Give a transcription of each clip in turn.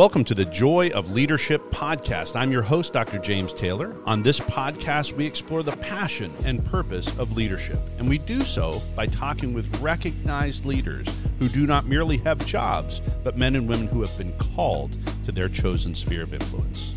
Welcome to the Joy of Leadership podcast. I'm your host, Dr. James Taylor. On this podcast, we explore the passion and purpose of leadership, and we do so by talking with recognized leaders who do not merely have jobs, but men and women who have been called to their chosen sphere of influence.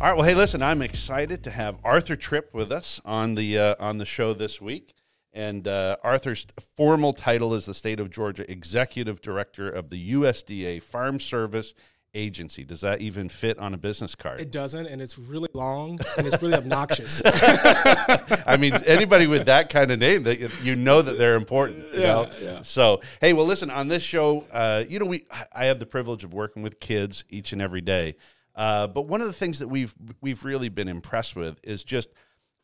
All right, well, hey, listen, I'm excited to have Arthur Tripp with us on the uh, on the show this week. And uh, Arthur's formal title is the state of Georgia Executive Director of the USDA Farm Service Agency. Does that even fit on a business card? It doesn't, and it's really long and it's really obnoxious. I mean, anybody with that kind of name, that you know that they're important. You Yeah, know? yeah. So, hey, well, listen. On this show, uh, you know, we I have the privilege of working with kids each and every day. Uh, but one of the things that we've we've really been impressed with is just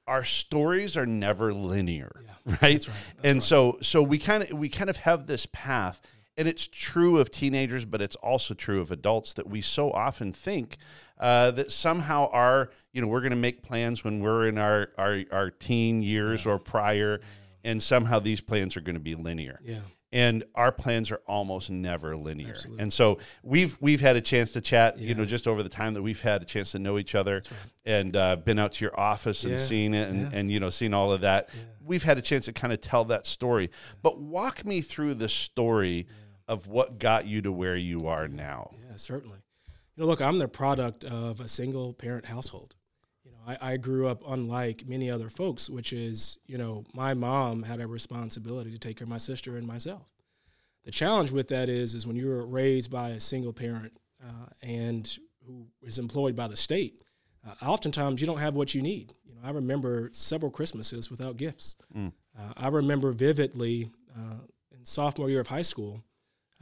our stories are never linear, right? that's right, that's and so so we kind of we kind of have this path and it's true of teenagers but it's also true of adults that we so often think uh, that somehow our you know we're going to make plans when we're in our our, our teen years or prior and somehow these plans are going to be linear. Yeah. And our plans are almost never linear. And so we've we've had a chance to chat, you know, just over the time that we've had a chance to know each other, and uh, been out to your office and Yeah, seen it, and, yeah. and you know, seen all of that. We've had a chance to kind of tell that story. But walk me through the story of what got you to where you are now. Yeah, certainly. You know, look, I'm the product of a single parent household. I, I grew up unlike many other folks, which is, you know, my mom had a responsibility to take care of my sister and myself. The challenge with that is, is when you're raised by a single parent uh, and who is employed by the state, uh, oftentimes you don't have what you need. You know, I remember several Christmases without gifts. Uh, I remember vividly uh, in sophomore year of high school,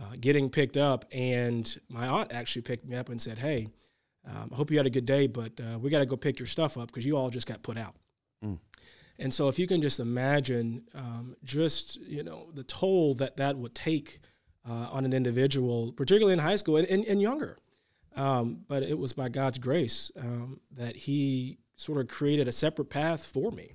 uh, getting picked up, and my aunt actually picked me up and said, "Hey, um, I hope you had a good day, but uh, we got to go pick your stuff up because you all just got put out." And so, if you can just imagine, um, just you know, the toll that that would take uh, on an individual, particularly in high school and, and, and younger. Um, but it was by God's grace um, that He sort of created a separate path for me.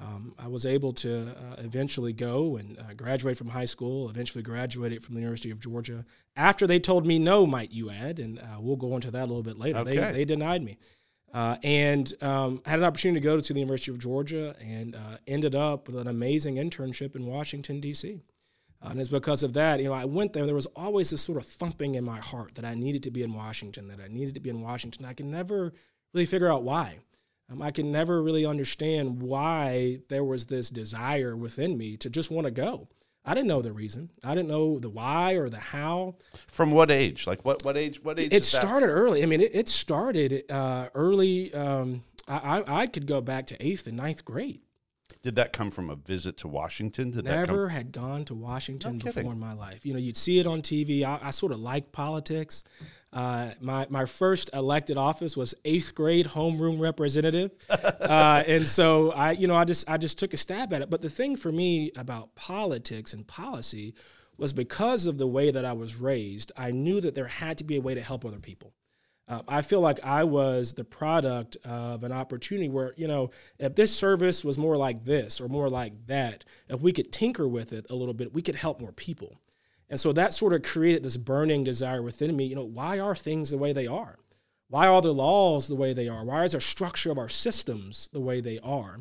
Um, I was able to uh, eventually go and uh, graduate from high school, eventually graduated from the University of Georgia. After they told me no, might you add, and uh, we'll go into that a little bit later. Okay. They, they denied me. Uh, and um, had an opportunity to go to the University of Georgia and uh, ended up with an amazing internship in Washington, D.C. Uh, and it's because of that, you know, I went there. There was always this sort of thumping in my heart that I needed to be in Washington, that I needed to be in Washington. I could never really figure out why. Um, I can never really understand why there was this desire within me to just want to go. I didn't know the reason. I didn't know the why or the how. From what age? Like what what age? What age? It is that? started early. I mean, it, it started uh, early. Um, I, I, I could go back to eighth and ninth grade. Did that come from a visit to Washington? Did come? Never had gone to Washington No before in my life. You know, you'd see it on TV. I, I sort of like politics. Uh, my my first elected office was eighth grade homeroom representative, uh, and so I, you know, I just I just took a stab at it. But the thing for me about politics and policy was because of the way that I was raised. I knew that there had to be a way to help other people. Uh, I feel like I was the product of an opportunity where, you know, if this service was more like this or more like that, if we could tinker with it a little bit, we could help more people. And so that sort of created this burning desire within me. You know, why are things the way they are? Why are the laws the way they are? Why is our structure of our systems the way they are?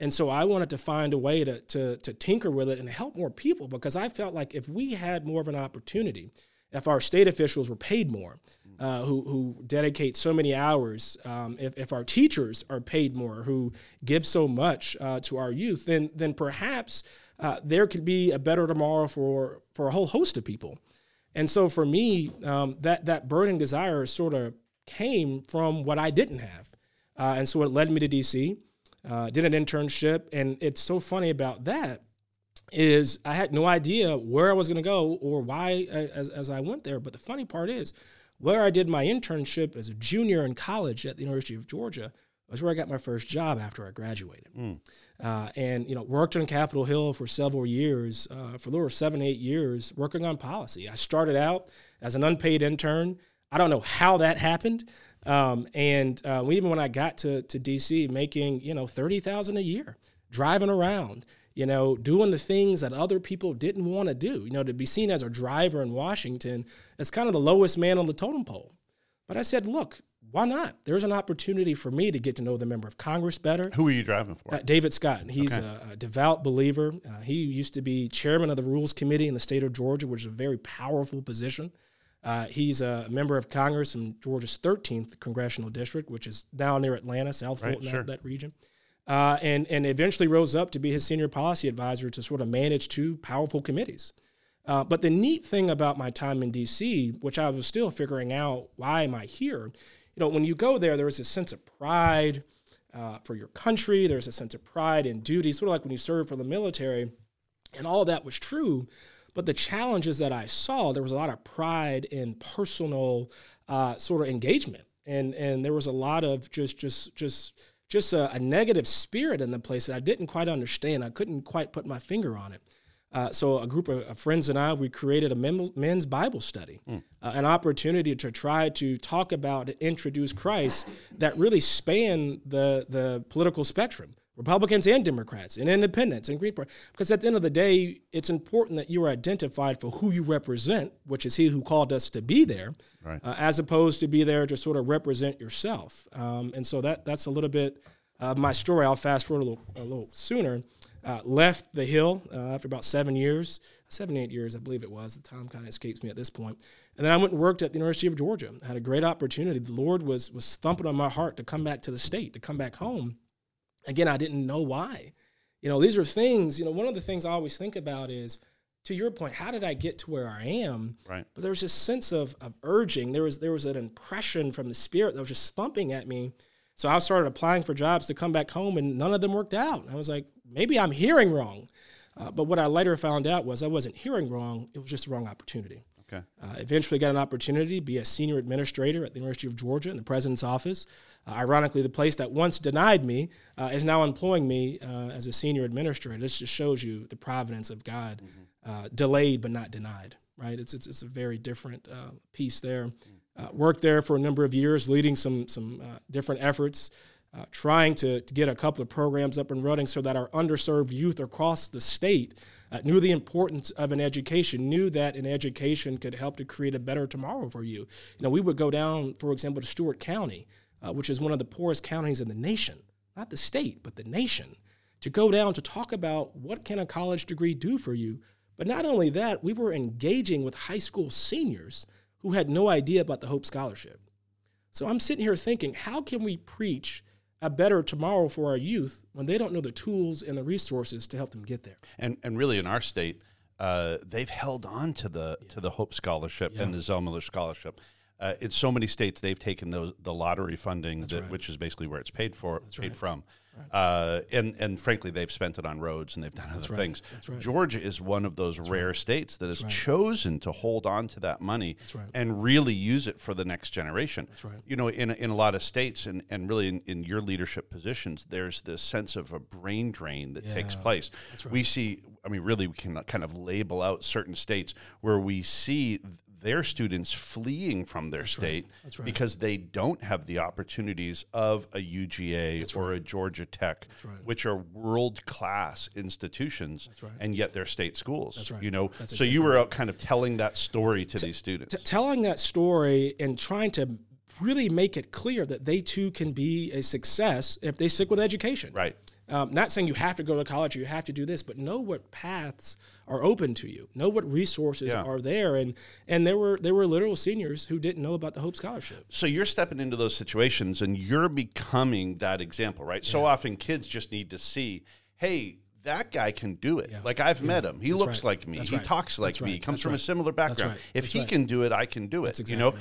And so I wanted to find a way to, to, to tinker with it and help more people because I felt like if we had more of an opportunity, if our state officials were paid more, uh, who, who dedicate so many hours, um, if, if our teachers are paid more, who give so much uh, to our youth, then, then perhaps uh, there could be a better tomorrow for, for a whole host of people. And so for me, um, that, that burning desire sort of came from what I didn't have. Uh, and so it led me to DC, uh, did an internship. And it's so funny about that is I had no idea where I was going to go or why uh, as, as I went there. But the funny part is, where I did my internship as a junior in college at the University of Georgia was where I got my first job after I graduated. Uh, and you know, worked on Capitol Hill for several years, uh, for a little over seven, eight years, working on policy. I started out as an unpaid intern. I don't know how that happened. Um, and uh, even when I got to, to DC, making you know thirty thousand a year, driving around, you know, doing the things that other people didn't want to do. You know, to be seen as a driver in Washington, it's kind of the lowest man on the totem pole. But I said, look, why not? There's an opportunity for me to get to know the member of Congress better. Who are you driving for? Uh, David Scott. He's okay. a, a, devout believer. Uh, he used to be chairman of the Rules Committee in the state of Georgia, which is a very powerful position. Uh, he's a member of Congress in Georgia's 13th congressional district, which is down near Atlanta, South Fulton, sure. that, that, region. Uh, and, and eventually rose up to be his senior policy advisor to sort of manage two powerful committees. Uh, but the neat thing about my time in D.C., which I was still figuring out, why am I here? You know, when you go there, there's a sense of pride uh, for your country. There's a sense of pride and duty, sort of like when you serve for the military, and all that was true. But the challenges that I saw, there was a lot of pride in personal uh, sort of engagement, and and there was a lot of just just just just a, a, negative spirit in the place that I didn't quite understand. I couldn't quite put my finger on it. Uh, so a group of, of, friends and I, we created a men's Bible study, mm. uh, an opportunity to try to talk about introduce Christ that really span the the political spectrum. Republicans and Democrats and independents and Green Party. Because at the end of the day, it's important that you are identified for who you represent, which is He who called us to be there, right. uh, as opposed to be there to sort of represent yourself. Um, and so that that's a little bit of my story. I'll fast forward a little, a little sooner. Uh, left the Hill uh, after about seven years, seven, eight years, I believe it was. The time kind of escapes me at this point. And then I went and worked at the University of Georgia. I had a great opportunity. The Lord was was thumping on my heart to come back to the state, to come back home again, I didn't know why. You know, these are things, you know, one of the things I always think about is to your point, how did I get to where I am? Right. But there was this sense of, of urging. There was there was an impression from the spirit that was just thumping at me. So I started applying for jobs to come back home, and none of them worked out. I was like, maybe I'm hearing wrong. Uh, but what I later found out was I wasn't hearing wrong; it was just the wrong opportunity. Okay. Uh, eventually, got an opportunity to be a senior administrator at the University of Georgia in the president's office. Uh, ironically, the place that once denied me uh, is now employing me uh, as a senior administrator. This just shows you the providence of God, mm-hmm. delayed but not denied. Right? It's it's, it's a very different uh, piece there. Mm. worked there for a number of years, leading some some different efforts. Uh, trying to, to, get a couple of programs up and running so that our underserved youth across the state uh, knew the importance of an education, knew that an education could help to create a better tomorrow for you. You know, we would go down, for example, to Stewart County uh, which is one of the poorest counties in the nation, not the state, but the nation, to go down to talk about what can a college degree do for you. But not only that, we were engaging with high school seniors who had no idea about the Hope Scholarship. So I'm sitting here thinking, how can we preach a better tomorrow for our youth when they don't know the tools and the resources to help them get there? And and really in our state, uh, they've held on to the yeah. to the Hope Scholarship yeah. and the Zell Miller Scholarship uh, in so many states they've taken those the lottery funding that, right. which is basically where it's paid for That's paid right. from. Right. uh, and and frankly they've spent it on roads and they've done That's other things. Georgia is one of those rare states that has chosen to hold on to that money and really use it for the next generation. You know in, in a lot of states and, and really in, in your leadership positions there's this sense of a brain drain that yeah. takes place we see I mean really we can kind of label out certain states where we see their students fleeing from their That's state right. Right. because they don't have the opportunities of a UGA That's or right. a Georgia Tech, which are world class institutions, and yet they're state schools. You know, so exactly you were out kind of telling that story to T- these students, t- telling that story and trying to really make it clear that they too can be a success if they stick with education. Right. Um, not saying you have to go to college or you have to do this, but know what paths are open to you. Know what resources yeah. are there. And and there were there were literal seniors who didn't know about the Hope Scholarship. So you're stepping into those situations and you're becoming that example, right? Yeah. So often kids just need to see, hey, that guy can do it. Yeah. Like I've yeah. met him. He That's looks right. like me. That's he right. talks like That's me. He comes from a similar background. If he can do it, I can do it. Exactly you know,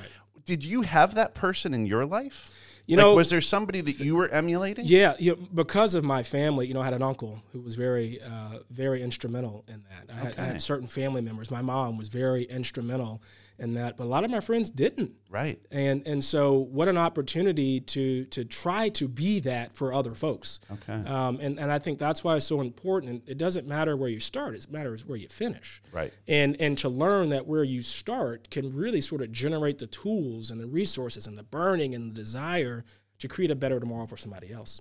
did you have that person in your life? You like, know, was there somebody that you were emulating? Yeah, you know, because of my family, you know, I had an uncle who was very, uh, very instrumental in that. I, okay. had, I had certain family members. My mom was very instrumental in that, but a lot of my friends didn't. Right. And and so what an opportunity to to try to be that for other folks. Okay. Um, and and I think that's why it's so important. it doesn't matter where you start; it matters where you finish. Right. And and to learn that where you start can really sort of generate the tools and the resources and the burning and the desire to create a better tomorrow for somebody else.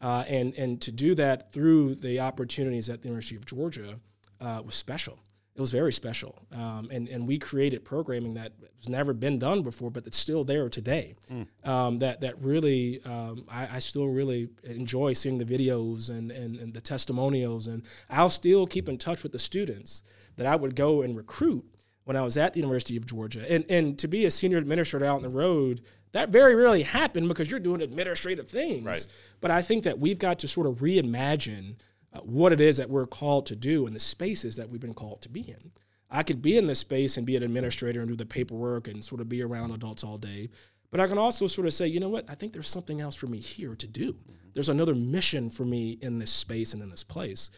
Uh, and and to do that through the opportunities at the University of Georgia uh, was special. It was very special, um, and and we created programming that has never been done before, but it's still there today. Mm. Um, that that really, um, I, I, still really enjoy seeing the videos and, and and the testimonials, and I'll still keep in touch with the students that I would go and recruit when I was at the University of Georgia. And and to be a senior administrator out on the road, that very rarely happened because you're doing administrative things. Right. But I think that we've got to sort of reimagine uh, what it is that we're called to do and the spaces that we've been called to be in. I could be in this space and be an administrator and do the paperwork and sort of be around adults all day. But I can also sort of say, you know what? I think there's something else for me here to do. There's another mission for me in this space and in this place.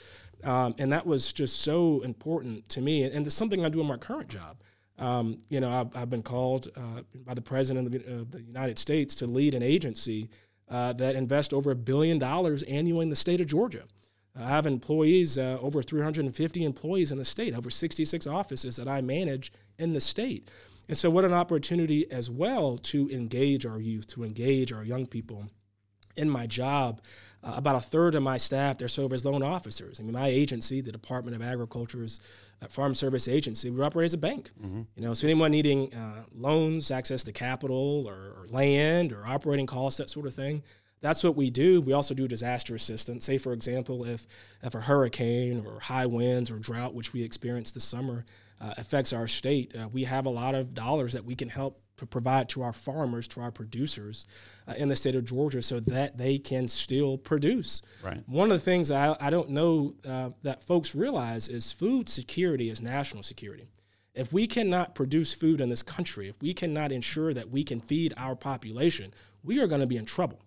Um, and that was just so important to me. And it's something I do in my current job. Um, you know, I've, I've been called uh, by the president of the, of the, United States to lead an agency uh, that invests over a billion dollars annually in the state of Georgia. I have employees, uh, over 350 employees in the state, over 66 offices that I manage in the state. And so, what an opportunity as well to engage our youth, to engage our young people in my job uh, about a third of my staff they serve as loan officers. I mean, my agency, the Department of Agriculture's uh, Farm Service Agency, we operate as a bank. Mm-hmm. You know, so anyone needing uh, loans, access to capital, or, or, land, or operating costs, that sort of thing. That's what we do. We also do disaster assistance. Say, for example, if if a hurricane or high winds or drought, which we experienced this summer, uh, affects our state, uh, we have a lot of dollars that we can help to provide to our farmers, to our producers uh, in the state of Georgia so that they can still produce. Right. One of the things I, I don't know uh, that folks realize is food security is national security. If we cannot produce food in this country, if we cannot ensure that we can feed our population, we are going to be in trouble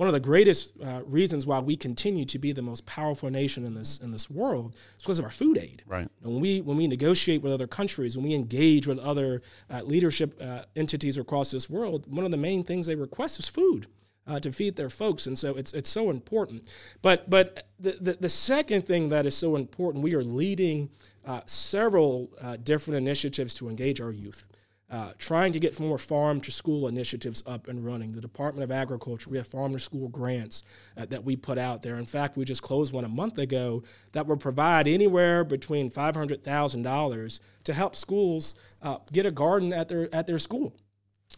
one of the greatest uh, reasons why we continue to be the most powerful nation in this in this world is because of our food aid. Right. And when we when we negotiate with other countries, when we engage with other uh, leadership uh, entities across this world, one of the main things they request is food. Uh, to feed their folks, and so it's it's so important. But but the, the, the second thing that is so important, we are leading uh, several uh, different initiatives to engage our youth uh, trying to get more farm to school initiatives up and running. The Department of Agriculture, we have farm to school grants uh, that we put out there. In fact, we just closed one a month ago that will provide anywhere between $500,000 to help schools uh, get a garden at their, at their school.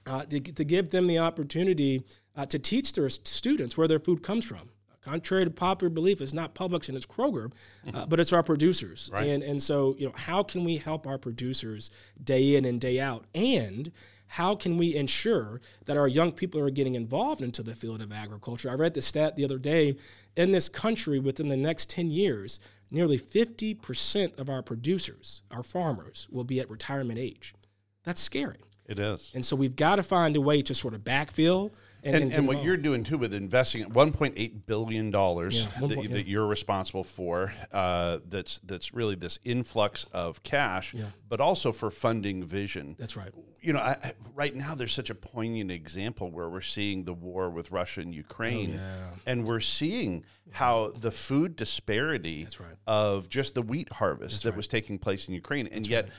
Uh, to, to give them the opportunity uh, to teach their students where their food comes from contrary to popular belief, it's not Publix and it's Kroger, uh, but it's our producers. Right. And and so you know, how can we help our producers day in and day out, and how can we ensure that our young people are getting involved into the field of agriculture? I read the stat the other day. In this country, within the next 10 years, nearly 50% of our producers, our farmers, will be at retirement age. That's scary. It is. And so we've got to find a way to sort of backfill and, and, and, and what you're doing too with investing 1.8 billion dollars yeah, that, yeah. that, you're responsible for, uh, that's that's really this influx of cash, yeah. but also for funding vision. That's right. You know, I, right now there's such a poignant example where we're seeing the war with Russia and Ukraine, oh, and we're seeing how the food disparity right. of just the wheat harvest that's that right. was taking place in Ukraine, and that's yet right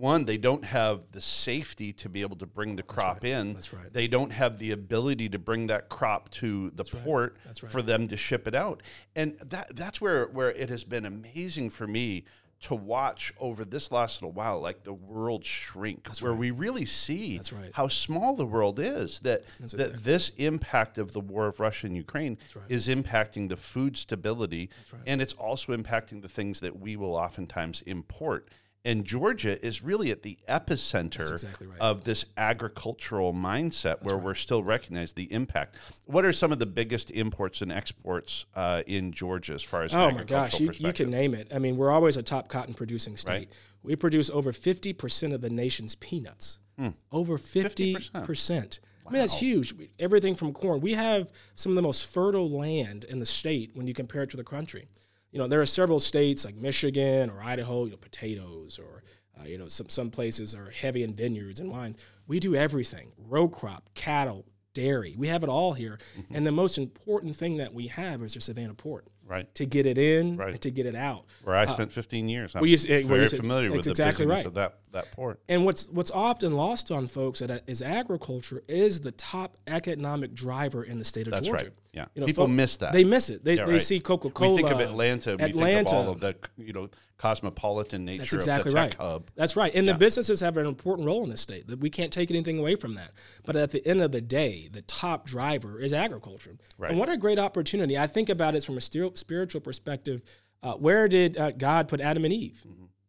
one, they don't have the safety to be able to bring the crop That's right. in. That's right. They don't have the ability to bring that crop to the That's port right. for them to ship it out. And that that's where where it has been amazing for me to watch over this last little while, like the world shrink, That's where right. we really see That's right. how small the world is. That That's that exactly. this impact of the war of Russia and Ukraine right. is impacting the food stability, right. and it's also impacting the things that we will oftentimes import. And Georgia is really at the epicenter exactly right. of this agricultural mindset where right. we're still recognizing the impact. What are some of the biggest imports and exports uh, in Georgia as far as oh my gosh, you, you can name it. I mean, we're always a top cotton producing state. Right. We produce over 50% of the nation's peanuts. Hmm. Over 50%. 50%. I mean, that's huge. Everything from corn. We have some of the most fertile land in the state when you compare it to the country you know, there are several states like Michigan or Idaho, you know, potatoes or, uh, you know, some, some places are heavy in vineyards and wines. We do everything row crop, cattle, dairy. We have it all here. Mm-hmm. And the most important thing that we have is the Savannah Port. Right. To get it in right. and to get it out. Where I spent uh, 15 years. I'm well, you, very familiar with exactly the business right. of that that port. And what's what's often lost on folks that is agriculture is the top economic driver in the state of That's Georgia. right. Yeah. you know, People miss that. They miss it. They, Yeah, they right. see Coca Cola. we think of Atlanta, we think of Atlanta. all of the you know cosmopolitan nature That's exactly of the right. hub. That's right. And the businesses have an important role in this state. That we can't take anything away from that. But at the end of the day, the top driver is agriculture. Right. And what a great opportunity. I think about it from a spiritual perspective. Uh, where did uh, God put Adam and Eve?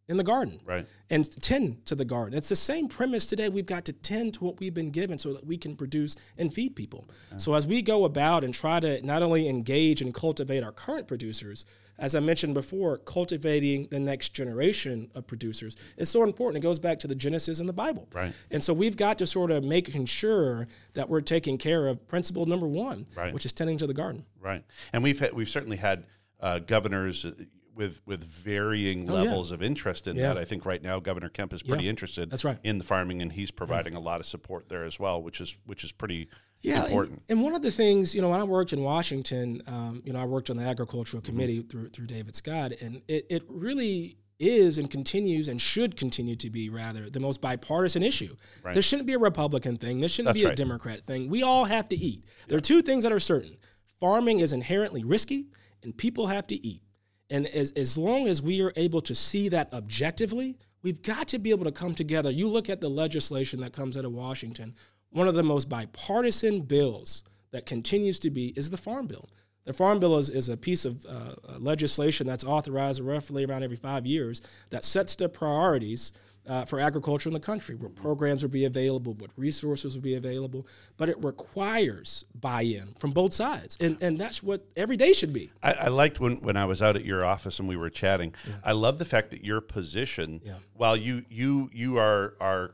In the garden. Right. And tend to the garden. It's the same premise today. We've got to tend to what we've been given so that we can produce and feed people. So as we go about and try to not only engage and cultivate our current producers, as I mentioned before, cultivating the next generation of producers is so important. It goes back to the Genesis in the Bible. Right. And so we've got to sort of making sure that we're taking care of principle number one, Right. which is tending to the garden. Right, and we've had, we've certainly had uh, governors uh, with with varying Oh, yeah. levels of interest in Yeah. that. I think right now Governor Kemp is pretty Yeah. interested. That's right. in the farming, and he's providing a lot of support there as well, which is which is pretty Yeah, important. And, and one of the things, you know, when I worked in Washington, um, you know, I worked on the agricultural Mm-hmm. committee through through David Scott, and it, it really is and continues and should continue to be rather the most bipartisan issue. Right. There shouldn't be a Republican thing. There shouldn't That's be a right. Democrat thing. We all have to eat. There are two things that are certain: farming is inherently risky, and people have to eat. And as, as long as we are able to see that objectively, we've got to be able to come together. You look at the legislation that comes out of Washington, one of the most bipartisan bills that continues to be is the Farm Bill. The Farm Bill is, is a piece of uh, legislation that's authorized roughly around every five years that sets the priorities uh, for agriculture in the country, what programs would be available, what resources would be available, but it requires buy-in from both sides, and and that's what every day should be. I, I liked when, when I was out at your office and we were chatting. I love the fact that your position, Yeah. while you you you are are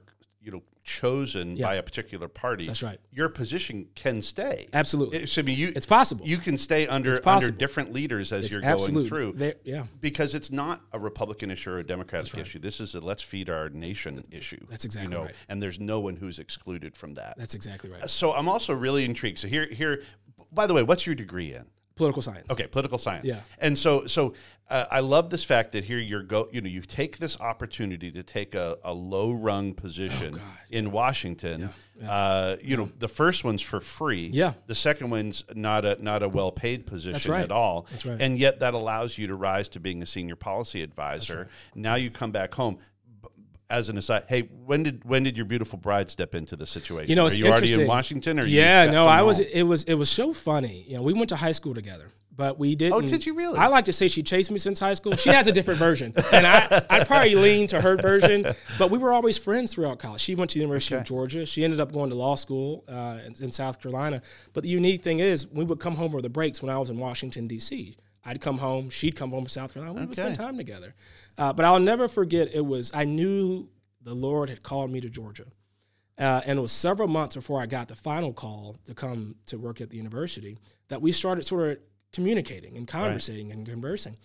chosen by a particular party, That's right. Your position can stay. Absolutely. It's, I mean, you, It's possible. You can stay under under different leaders as It's you're absolute. going through. There- yeah. because it's not a Republican issue or a Democratic issue. This is a let's feed our nation issue. That's exactly you know, right. And there's no one who's excluded from that. That's exactly right. so I'm also really intrigued. So here, here. By the way, what's your degree in? Political science. Okay, political science. Yeah. And so, so uh, I love this fact that here you're go. You know, you take this opportunity to take a, a low rung position Oh, in Washington. Uh, you know, the first one's for free. Yeah. The second one's not a not a well paid position right. at all. That's right. And yet that allows you to rise to being a senior policy advisor. Now you come back home. As an aside, hey, when did when did your beautiful bride step into the situation? You know, are you already in. Washington, or Yeah, no, I was. home? It was. It was so funny. You know, we went to high school together, but we didn't. Oh, did you really? I like to say she chased me since high school. She has a different version, and I, I probably lean to her version. But we were always friends throughout college. She went to the University of Georgia. She ended up going to law school uh, in, in South Carolina. But the unique thing is, we would come home over the breaks when I was in Washington D.C. I'd come home. She'd come home from South Carolina. We would spend time together. Uh, but I'll never forget. It was I knew the Lord had called me to Georgia. Uh, and it was several months before I got the final call to come to work at the university that we started sort of communicating and conversating and conversing.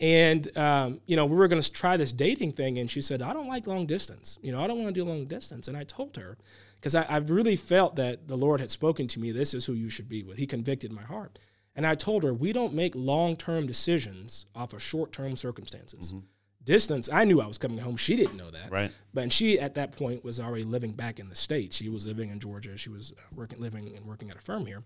And, um, you know, we were going to try this dating thing. And she said, I don't like long distance. You know, I don't want to do long distance. And I told her, because I, I really felt that the Lord had spoken to me, this is who you should be with. He convicted my heart. And I told her, we don't make long term decisions off of short term circumstances. Distance, I knew I was coming home. She didn't know that. Right. But and she at that point was already living back in the states. She was living in Georgia. She was uh, working, living and working at a firm here.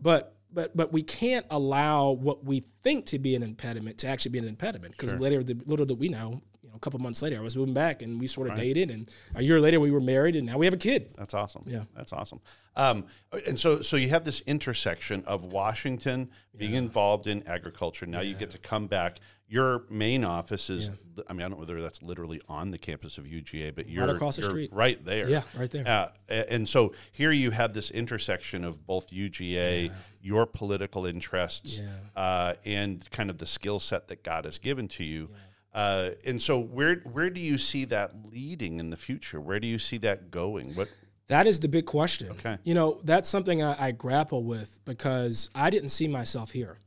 But but but we can't allow what we think to be an impediment to actually be an impediment because later, the little that we know, you know, a couple months later, I was moving back and we sort of dated, and a year later we were married, and now we have a kid. That's awesome. Yeah. that's awesome. Um, and so, so you have this intersection of Washington being involved in agriculture. Now you get to come back. Your main office is, I mean, I don't know whether that's literally on the campus of UGA, but you're across the you're street. right there. Yeah, right there. Uh, and so here you have this intersection of both UGA, your political interests, Yeah. uh, and kind of the skill set that God has given to you. Uh, and so, where where do you see that leading in the future? Where do you see that going? What That is the big question. Okay. You know, that's something I, I grapple with because I didn't see myself here.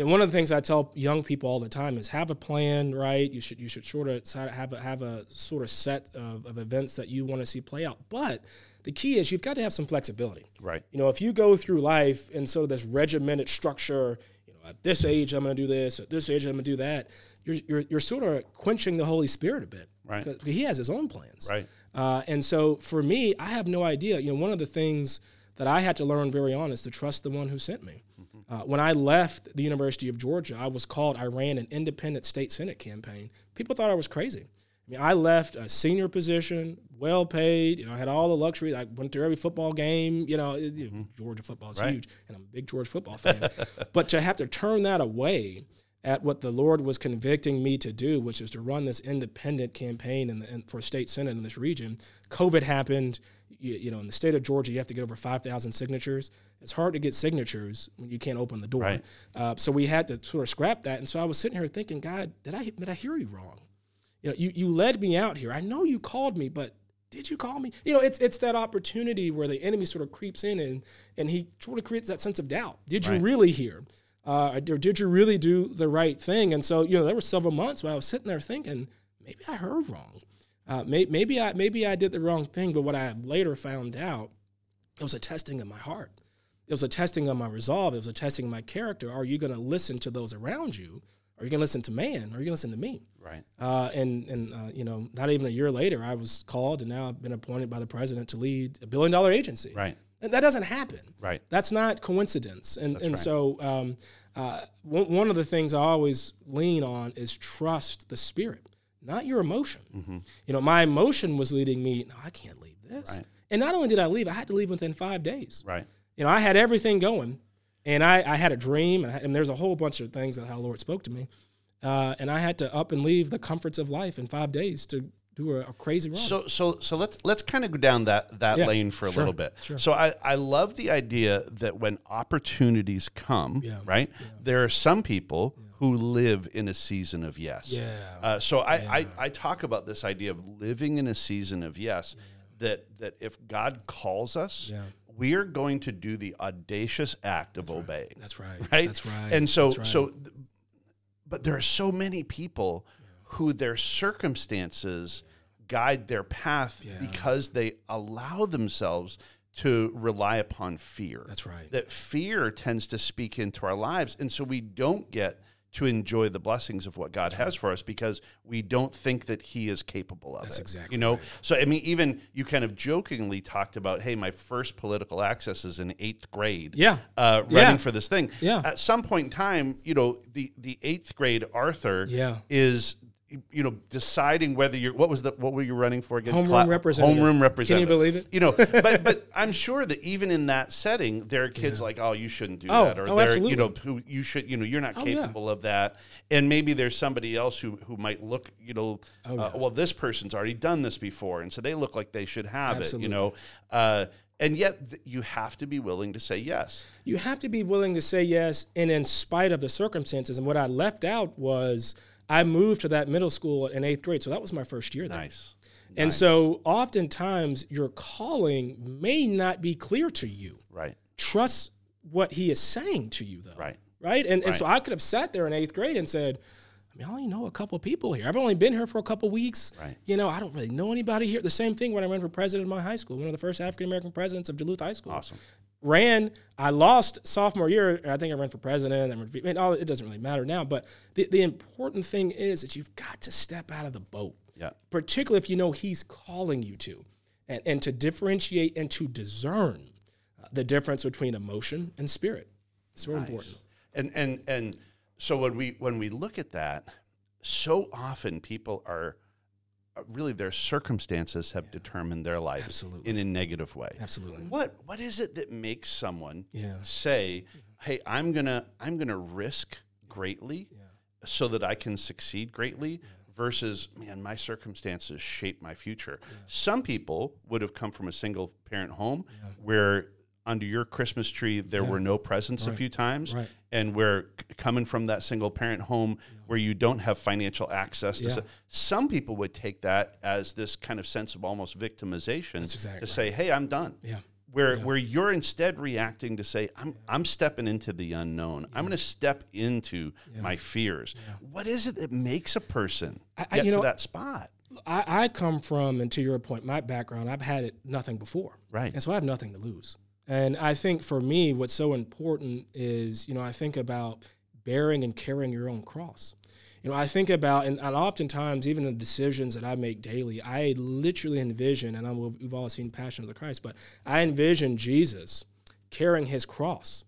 You know, one of the things I tell young people all the time is have a plan, right? You should you should sort of have a, have a sort of set of, of events that you want to see play out. But the key is you've got to have some flexibility. right? You know, if you go through life in sort of this regimented structure, you know, at this age I'm going to do this, at this age I'm going to do that, you're, you're, you're sort of quenching the Holy Spirit a bit. Right. Because he has his own plans. Right. Uh, and so for me, I have no idea. You know, one of the things that I had to learn very on is to trust the one who sent me. Mm-hmm. Uh, when I left the University of Georgia, I was called, I ran an independent state Senate campaign. People thought I was crazy. I mean, I left a senior position, well paid. You know, I had all the luxury. I went to every football game. You know, know, Georgia football is Mm-hmm. Right. huge, and I'm a big Georgia football fan. but to have to turn that away at what the Lord was convicting me to do, which is to run this independent campaign in the, in, for state senate in this region. COVID happened. You, you know, in the state of Georgia, you have to get over 5,000 signatures. It's hard to get signatures when you can't open the door. Right. Uh, so we had to sort of scrap that. And so I was sitting here thinking, God, did I did I hear you wrong? You know, you, you led me out here. I know you called me, but did you call me? You know, it's it's that opportunity where the enemy sort of creeps in and and he sort of creates that sense of doubt. Did you Right. really hear? Uh, or did you really do the right thing? And so, you know, there were several months where I was sitting there thinking, maybe I heard wrong. Uh, may, maybe I maybe I did the wrong thing. But what I later found out, it was a testing of my heart. It was a testing of my resolve. It was a testing of my character. Are you going to listen to those around you? Are you going to listen to man? Are you going to listen to me? Right. Uh, and and uh, you know, not even a year later, I was called, and now I've been appointed by the president to lead a billion dollar agency. Right. And that doesn't happen. Right. That's not coincidence. And and right. so um, uh, one, one of the things I always lean on is trust the spirit, not your emotion. You know, my emotion was leading me. No, I can't leave this. Mm-hmm. Right. And not only did I leave, I had to leave within five days. Right. You know, I had everything going, and I, I had a dream, and, I, and there's a whole bunch of things that how the Lord spoke to me, uh, and I had to up and leave the comforts of life in five days to do a, a crazy run. So so so let's let's kind of go down that that Yeah, lane for a sure, little bit. sure. So I I love the idea that when opportunities come, Yeah, right? There are some people who live in a season of yes. Yeah. Uh, so I, I I talk about this idea of living in a season of yes. That that if God calls us, Yeah. we are going to do the audacious act of obeying. That's right. right? That's right. And so, That's right. so, th- but there are so many people who their circumstances guide their path Yeah. because they allow themselves to rely upon fear. That's right. That fear tends to speak into our lives, and so we don't get to enjoy the blessings of what God has for us because we don't think that He is capable of That's it. exactly You know, right. so I mean, even you kind of jokingly talked about, "Hey, my first political access is in eighth grade." Yeah. uh, Yeah. running for this thing. Yeah. At some point in time, you know, the the eighth grade Arthur Yeah. is you know deciding whether you're what was the what were you running for again Homeroom representative. homeroom Can you believe it? you know but but i'm sure that even in that setting there are kids like oh you shouldn't do Oh, that or oh, there you know who you should you know you're not Oh, yeah. capable of that and maybe there's somebody else who who might look you know Oh, uh, well this person's already done this before and so they look like they should have it you know uh, and yet th- you have to be willing to say yes you have to be willing to say yes, and in spite of the circumstances. And what I left out was I moved to that middle school in eighth grade, so that was my first year there. nice And so, oftentimes, your calling may not be clear to you. right Trust what he is saying to you, though. Right. Right. And, and so I could have sat there in eighth grade and said, I mean, I only know a couple people here. I've only been here for a couple weeks. Right. You know, I don't really know anybody here. The same thing when I ran for president of my high school, one of the first African American presidents of Duluth High School. awesome ran. I lost sophomore year. I think I ran for president. I ran for, I mean, all, it doesn't really matter now. But the, the important thing is that you've got to step out of the boat, yeah particularly if you know he's calling you to, and, and to differentiate and to discern uh, the difference between emotion and spirit. It's very important. and and and so when we when we look at that so often people are really their circumstances have determined their life Absolutely. in a negative way. Absolutely. what what is it that makes someone Yeah. say hey i'm gonna i'm gonna risk greatly so that i can succeed greatly versus man my circumstances shape my future. Some people would have come from a single parent home where under your christmas tree there were no presents a few times. Right. and where c- coming from that single parent home where you don't have financial access to Yeah. so- some people would take that as this kind of sense of almost victimization exactly to say hey i'm done. Yeah. where where you're instead reacting to say i'm i'm stepping into the unknown. I'm going to step into my fears. What is it that makes a person I- I- get to know- that spot? I, I come from, and to your point, my background, I've had it nothing before. Right. And so I have nothing to lose. And I think for me, what's so important is, you know, I think about bearing and carrying your own cross. you know, I think about, and, and oftentimes, even the decisions that I make daily, I literally envision, and I will, we've all seen Passion of the Christ, but I envision Jesus carrying his cross.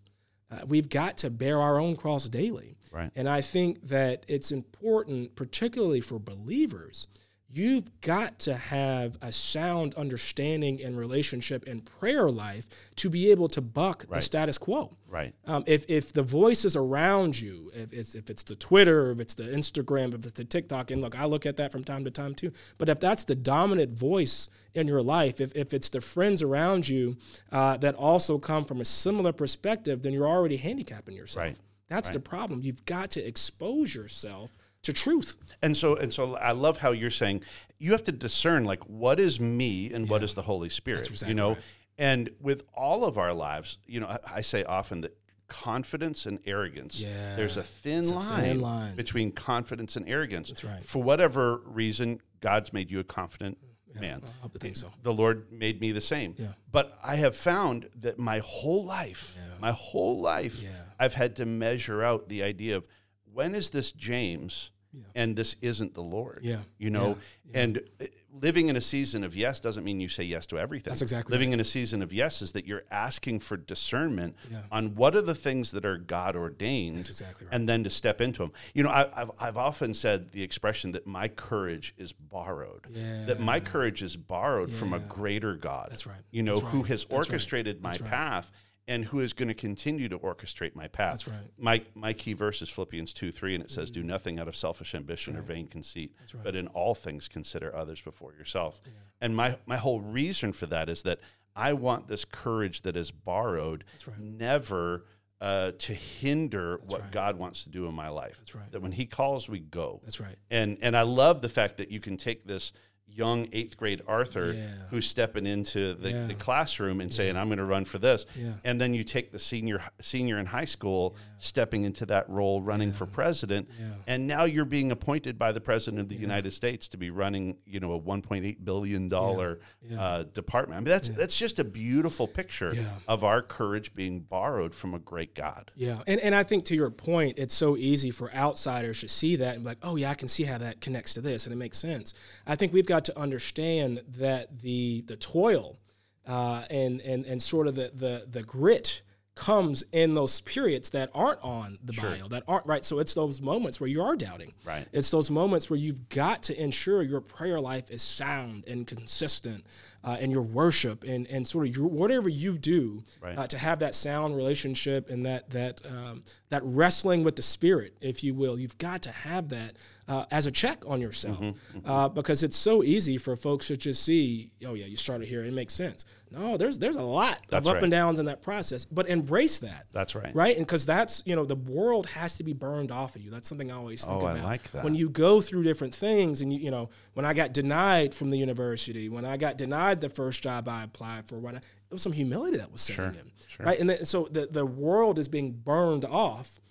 Uh, we've got to bear our own cross daily. Right. And I think that it's important, particularly for believers, you've got to have a sound understanding and relationship and prayer life to be able to buck Right. the status quo. Right. Um, if, if the voices around you, if it's, if it's the Twitter, if it's the Instagram, if it's the TikTok, and look, I look at that from time to time too, but if that's the dominant voice in your life, if, if it's the friends around you uh, that also come from a similar perspective, then you're already handicapping yourself. Right. That's the problem. You've got to expose yourself to truth. And so and so I love how you're saying you have to discern like what is me and what is the Holy Spirit. exactly you know, right. and with all of our lives, you know, I, I say often that confidence and arrogance. Yeah. There's a thin a line, thin line. between confidence and arrogance. That's right. For whatever reason, God's made you a confident man. I hope to think so. The Lord made me the same. Yeah. But I have found that my whole life, my whole life, Yeah. I've had to measure out the idea of when is this James and this isn't the Lord. Yeah. You know, and uh, living in a season of yes doesn't mean you say yes to everything. That's exactly Living in a season of yes is that you're asking for discernment Yeah. on what are the things that are God ordained That's exactly right. and then to step into them. You know, I, I've, I've often said the expression that my courage is borrowed. That my courage is borrowed from a greater God. That's right. You know, That's who has That's right. orchestrated my right. path and who is going to continue to orchestrate my path. That's right. My my key verse is Philippians 2 3, and it says, Do nothing out of selfish ambition or vain conceit, right. but in all things consider others before yourself. And my, my whole reason for that is that I want this courage that is borrowed right. never uh, to hinder what right. God wants to do in my life. That's right. That when He calls, we go. That's right. And and I love the fact that you can take this young eighth grade Arthur Yeah. who's stepping into the, Yeah. the classroom and saying, I'm going to run for this. And then you take the senior senior in high school stepping into that role running for president. And now you're being appointed by the president of the United States to be running, you know, a 1.8 billion dollar uh, department. I mean, that's that's just a beautiful picture of our courage being borrowed from a great God. Yeah, and, and I think to your point, it's so easy for outsiders to see that and be like, oh yeah, I can see how that connects to this, and it makes sense. I think we've got to understand that the the toil uh, and and and sort of the the the grit comes in those periods that aren't on the bio, that aren't right. So it's those moments where you are doubting. Right. It's those moments where you've got to ensure your prayer life is sound and consistent, uh, and your worship and and sort of your whatever you do Right. uh, to have that sound relationship and that that um, that wrestling with the spirit, if you will. You've got to have that uh, as a check on yourself Mm-hmm, Uh, because it's so easy for folks to just see, oh yeah, you started here, it makes sense. No, there's there's a lot That's of up right. and downs in that process, but embrace that. That's right. Right, and because that's you know the world has to be burned off of you. That's something I always think Oh, I about. like that. When you go through different things, and you you know when I got denied from the university, when I got denied the first job I applied for, when I, it was some humility that was setting in. sure. Right, and then, so the the world is being burned off,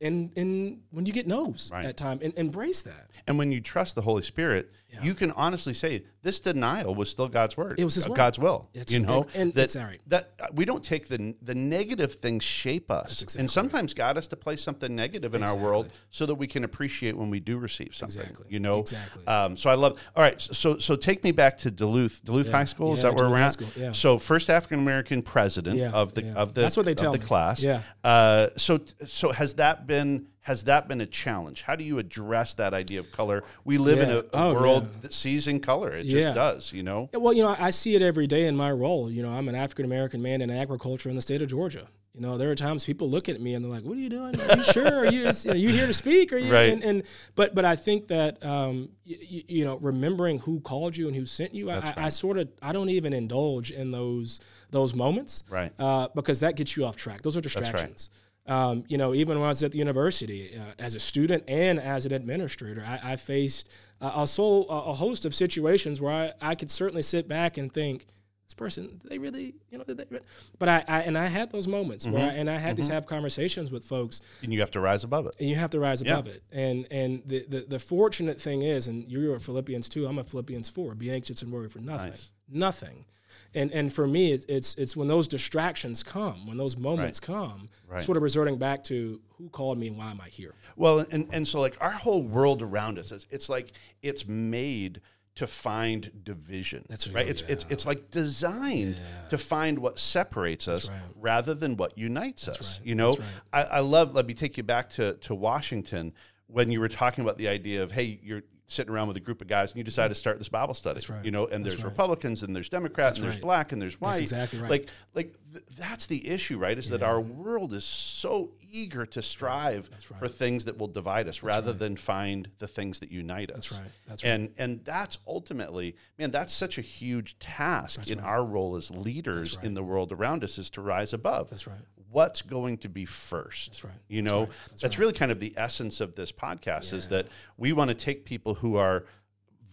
and and when you get no's Right. at time, and embrace that. And when you trust the Holy Spirit, you can honestly say this denial was still God's word. It was His uh, word. God's will. It's- you know and- and that it's all right. that uh, we don't take the the negative things shape us, exactly and sometimes God has to place something negative in our world so that we can appreciate when we do receive something. Exactly. You know. Exactly. Um, so I love. All right. So so take me back to Duluth, Duluth High School. Is Yeah, that where Duluth we're at? School, yeah. So first African American president Yeah, of the yeah. of the That's what they tell the me. class. Yeah. Uh, so so has that been has that been a challenge? How do you address that idea of color? We live in a, a Oh, world yeah. that sees in color. It Yeah. just does, you know. Well, you know, I I see it every day in my role. You know, I'm an African American man in agriculture in the state of Georgia. You know, there are times people look at me and they're like, "What are you doing? Are you sure? Are you, is- are you here to speak? Are you?" Right. And, and but but I think that um, you, you know, remembering who called you and who sent you, I, I sort of I don't even indulge in those those moments, Right. Uh, because that gets you off track. Those are distractions. Um, you know, even when I was at the university, uh, as a student and as an administrator, I, I faced uh, a, so, a host of situations where I, I could certainly sit back and think, this person, they really, you know, did they? But I, I and I had those moments Mm-hmm. where, I, and I had these have conversations with folks, And you have to rise above it. and you have to rise Yeah. above it. And and the, the the fortunate thing is, and you're a Philippians two, I'm a Philippians four. Be anxious and worry for nothing, Nice. nothing. And and for me, it's, it's it's when those distractions come, when those moments come, Right. sort of resorting back to who called me and why am I here? Well, and, and so like our whole world around us, it's, it's like it's made to find division. That's right. right, It's it's it's like designed to find what separates us right. rather than what unites us. right. You know, That's I, I love. Let me take you back to to Washington when you were talking about the idea of hey, you're sitting around with a group of guys and you decide to start this Bible study. That's right. You know, and That's there's right. Republicans and there's Democrats and there's right. black and there's white. exactly right. Like like th- that's the issue, right? Is that our world is so eager to strive for things that will divide us rather than find the things that unite us. That's right. That's right. And and that's ultimately, man, that's such a huge task in our role as leaders in the world around us is to rise above. That's right. What's going to be first? That's right. You That's know, right. that's, That's really kind of the essence of this podcast is that we want to take people who are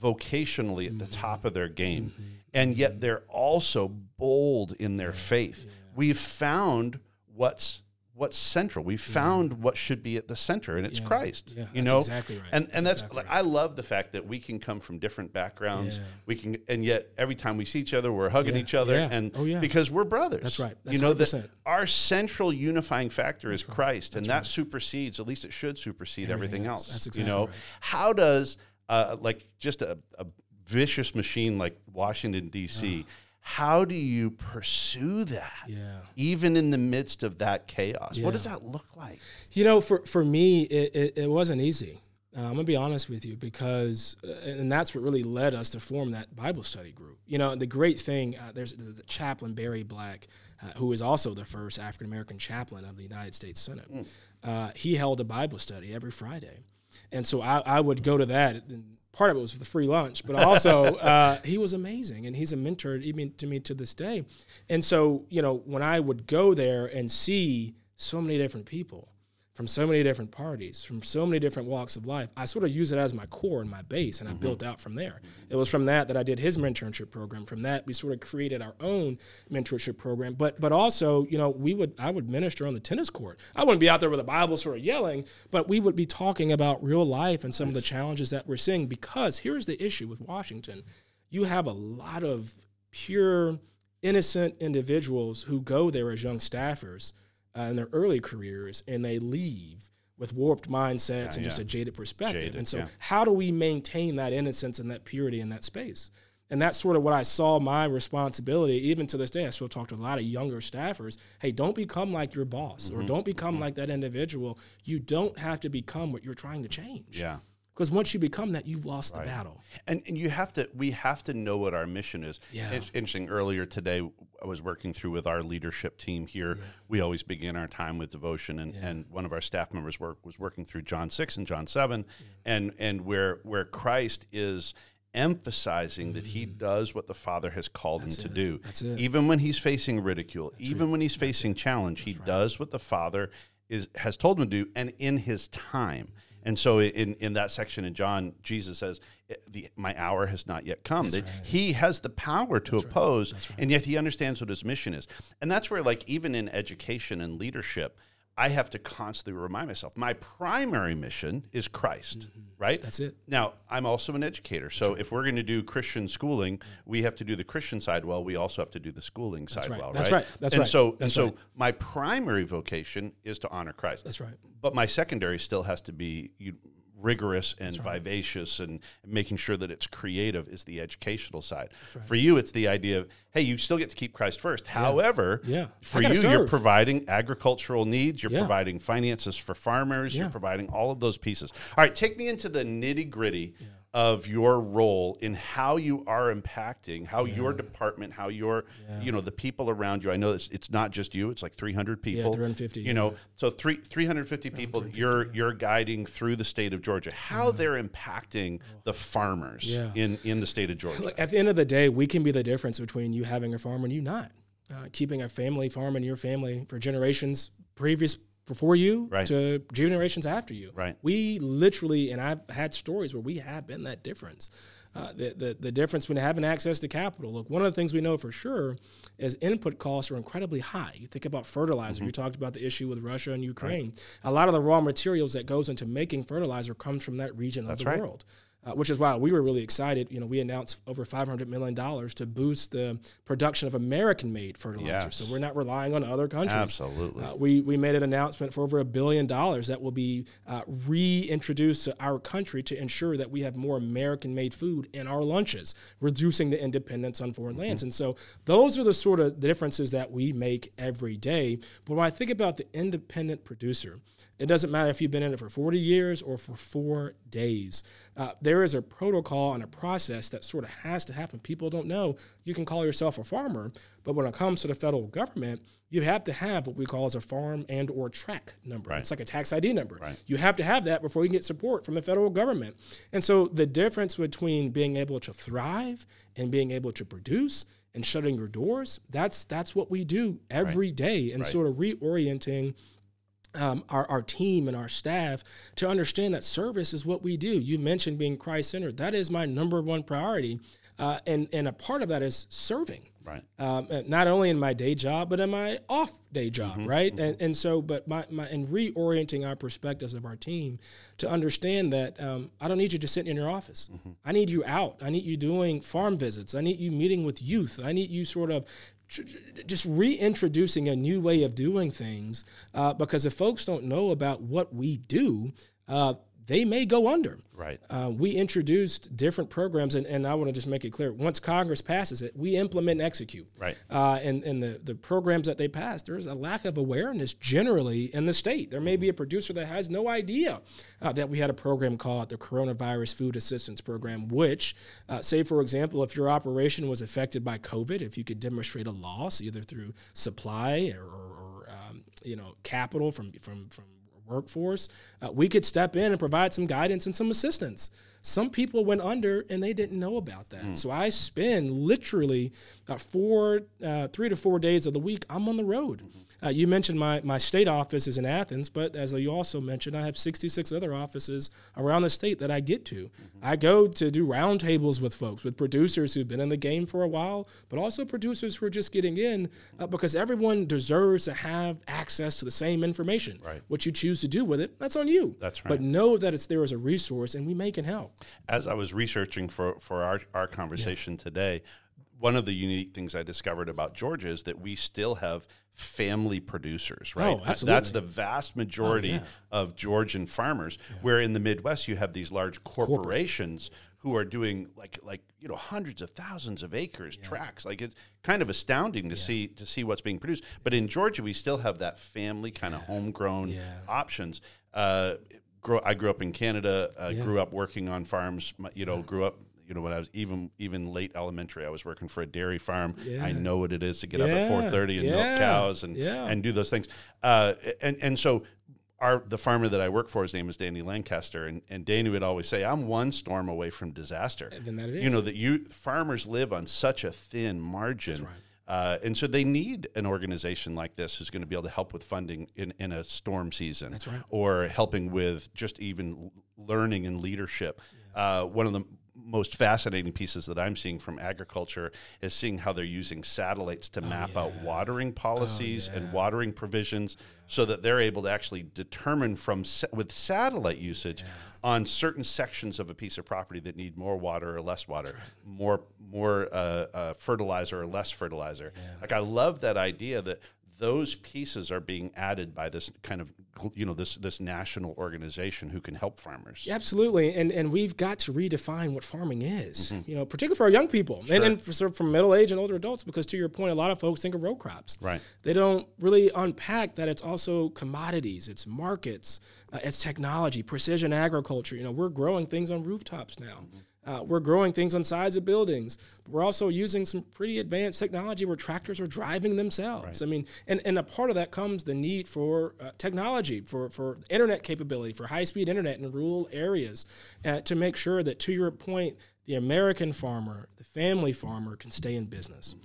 vocationally at the Mm-hmm. top of their game and yet they're also bold in their faith. We've found what's what's central. We've found what should be at the center and it's Yeah. Christ. Yeah, you that's know? exactly right. And That's and that's exactly like right. I love the fact that we can come from different backgrounds. Yeah. We can and yet every time we see each other we're hugging each other and Oh, yeah. because we're brothers. That's right. you know that 100%. our central unifying factor is Christ and that supersedes at least it should supersede everything, Everything else. That's you exactly know, right. how does uh, like just a, a vicious machine like Washington D.C. How do you pursue that? Yeah. Even in the midst of that chaos, what does that look like? You know, for for me, it, it, it wasn't easy. Uh, I'm gonna be honest with you because, uh, and that's what really led us to form that Bible study group. You know, the great thing uh, there's the, chaplain Barry Black, uh, who is also the first African American chaplain of the United States Senate. Uh, he held a Bible study every Friday, and so I, I would go to that. And part of it was the free lunch, but also uh, he was amazing, and he's a mentor even to me to this day. And so, you know, when I would go there and see so many different people from so many different parties, from so many different walks of life. I sort of use it as my core and my base, and I mm-hmm. built out from there. It was from that that I did his mentorship program. From that, we sort of created our own mentorship program. But but also, you know, we would I would minister on the tennis court. I wouldn't be out there with a Bible sort of yelling, but we would be talking about real life and some of the challenges that we're seeing. Because here's the issue with Washington: you have a lot of pure, innocent individuals who go there as young staffers uh, in their early careers and they leave with warped mindsets and just a jaded perspective. Jaded, and so, yeah. how do we maintain that innocence and that purity in that space? And that's sort of what I saw my responsibility. Even to this day, I still talk to a lot of younger staffers. Hey, don't become like your boss Mm-hmm. or don't become like that individual. You don't have to become what you're trying to change. Yeah. Because once you become that, you've lost the battle. And, and you have to, we have to know what our mission is. Yeah. It's interesting. Earlier today, I was working through with our leadership team here. We always begin our time with devotion, and, and one of our staff members work, was working through John six and John seven, and and where where Christ is emphasizing that he does what the Father has called him to do. Mm. That's it. Even when he's facing ridicule, even when he's facing challenge, he does what the Father is has told him to do, and in his time. And so, in, in that section in John, Jesus says, "The my hour has not yet come." That He has the power to oppose, and yet he understands what his mission is. And that's where, like, even in education and leadership, I have to constantly remind myself my primary mission is Christ. Mm-hmm. Right. That's it. Now, I'm also an educator. So if we're going to do Christian schooling, we have to do the Christian side well. We also have to do the schooling side right. well, That's right? right. That's and right. So, and so right. my primary vocation is to honor Christ. That's right. But my secondary still has to be you, rigorous and vivacious and making sure that it's creative is the educational side. For you, it's the idea of, hey, you still get to keep Christ first. However, Yeah. For you, gotta you're providing agricultural needs, you're Yeah. providing finances for farmers, you're providing all of those pieces. All right, take me into the nitty gritty of your role in how you are impacting, how your department, how your, you know, the people around you. I know it's, it's not just you; it's like 300 people. 350, You know, so three 350 people you're you're guiding through the state of Georgia. How they're impacting the farmers Yeah. in in the state of Georgia. At the end of the day, we can be the difference between you having a farm and you not. Uh, keeping a family farm in your family for generations previous before you Right. to generations after you. Right. We literally, and I've had stories where we have been that difference. uh, the, the, the difference between having access to capital. Look, one of the things we know for sure is input costs are incredibly high. You think about fertilizer. Mm-hmm. You talked about the issue with Russia and Ukraine. Right. A lot of the raw materials that goes into making fertilizer comes from that region That's of the right. world uh, which is why we were really excited. You know, we announced over $500 million to boost the production of American-made fertilizer. Yes. So we're not relying on other countries. Absolutely. Uh, we, we made an announcement for over a billion dollars that will be uh, reintroduced to our country to ensure that we have more American-made food in our lunches, reducing the independence on foreign mm-hmm. lands. And so those are the sort of differences that we make every day. But when I think about the independent producer, it doesn't matter if you've been in it for 40 years or for four days. Uh, there is a protocol and a process that sort of has to happen. People don't know you can call yourself a farmer, but when it comes to the federal government, you have to have what we call as a farm and or tract number. Right. It's like a tax ID number. Right. You have to have that before you get support from the federal government. And so the difference between being able to thrive and being able to produce and shutting your doors, that's that's what we do every right. day, and sort of reorienting um, our, our team and our staff to understand that service is what we do. You mentioned being Christ centered. That is my number one priority. Uh, and, and a part of that is serving. Right. Um, not only in my day job, but in my off day job, mm-hmm, right? Mm-hmm. And, and so, but my, my, and reorienting our perspectives of our team to understand that um, I don't need you just sitting in your office. Mm-hmm. I need you out. I need you doing farm visits. I need you meeting with youth. I need you sort of just reintroducing a new way of doing things uh, because if folks don't know about what we do, uh, they may go under. Right. Uh, we introduced different programs, and, and I want to just make it clear: once Congress passes it, we implement and execute. Right. Uh, and and the, the programs that they pass, there's a lack of awareness generally in the state. There may be a producer that has no idea uh, that we had a program called the Coronavirus Food Assistance Program, which, uh, say for example, if your operation was affected by COVID, if you could demonstrate a loss either through supply or, or um, you know capital from from from workforce, uh, we could step in and provide some guidance and some assistance. Some people went under and they didn't know about that. Mm. So I spend literally uh, four, uh, three to four days of the week. I'm on the road. Mm-hmm. Uh, you mentioned my, my state office is in Athens, but as you also mentioned, I have 66 other offices around the state that I get to. Mm-hmm. I go to do roundtables with folks, with producers who've been in the game for a while, but also producers who are just getting in uh, because everyone deserves to have access to the same information. Right. What you choose to do with it, that's on you. That's right. But know that it's there as a resource and we make it help. As I was researching for, for our, our conversation yeah. today, one of the unique things I discovered about Georgia is that we still have family producers, right? Oh, absolutely. That's the vast majority oh, yeah. of Georgian farmers. Yeah. Where in the Midwest you have these large corporations Corporate. who are doing like like you know hundreds of thousands of acres, yeah. tracts. Like it's kind of astounding to see to see what's being produced. But in Georgia, we still have that family kind of homegrown options. Uh, grow, I grew up in Canada. Uh, grew up working on farms. You know, grew up you know when I was even even late elementary, I was working for a dairy farm. Yeah. I know what it is to get yeah. up at four thirty and yeah. milk cows and and do those things. Uh, and and so our the farmer that I work for, his name is Danny Lancaster, and, and Danny would always say, "I'm one storm away from disaster." And that is. You know that you farmers live on such a thin margin. Right. Uh, and so they need an organization like this who's going to be able to help with funding in, in a storm season. That's right. Or helping with just even learning and leadership. Uh, one of the most fascinating pieces that I'm seeing from agriculture is seeing how they're using satellites to oh, map yeah. out watering oh, policies oh, yeah. and watering provisions yeah. so that they're able to actually determine from with satellite usage on certain sections of a piece of property that need more water or less water, more more uh, uh, fertilizer or less fertilizer. Like I love that idea that those pieces are being added by this kind of you know this this national organization who can help farmers. Absolutely. And and we've got to redefine what farming is mm-hmm. you know particularly for our young people sure. and, and for, for middle age and older adults because to your point a lot of folks think of row crops. Right. They don't really unpack that it's also commodities it's markets uh, it's technology precision agriculture. You know we're growing things on rooftops now. Mm-hmm uh, we're growing things on sides of buildings. We're also using some pretty advanced technology where tractors are driving themselves. Right. I mean, and, and a part of that comes the need for uh, technology, for, for internet capability, for high speed internet in rural areas uh, to make sure that, to your point, the American farmer, the family farmer can stay in business.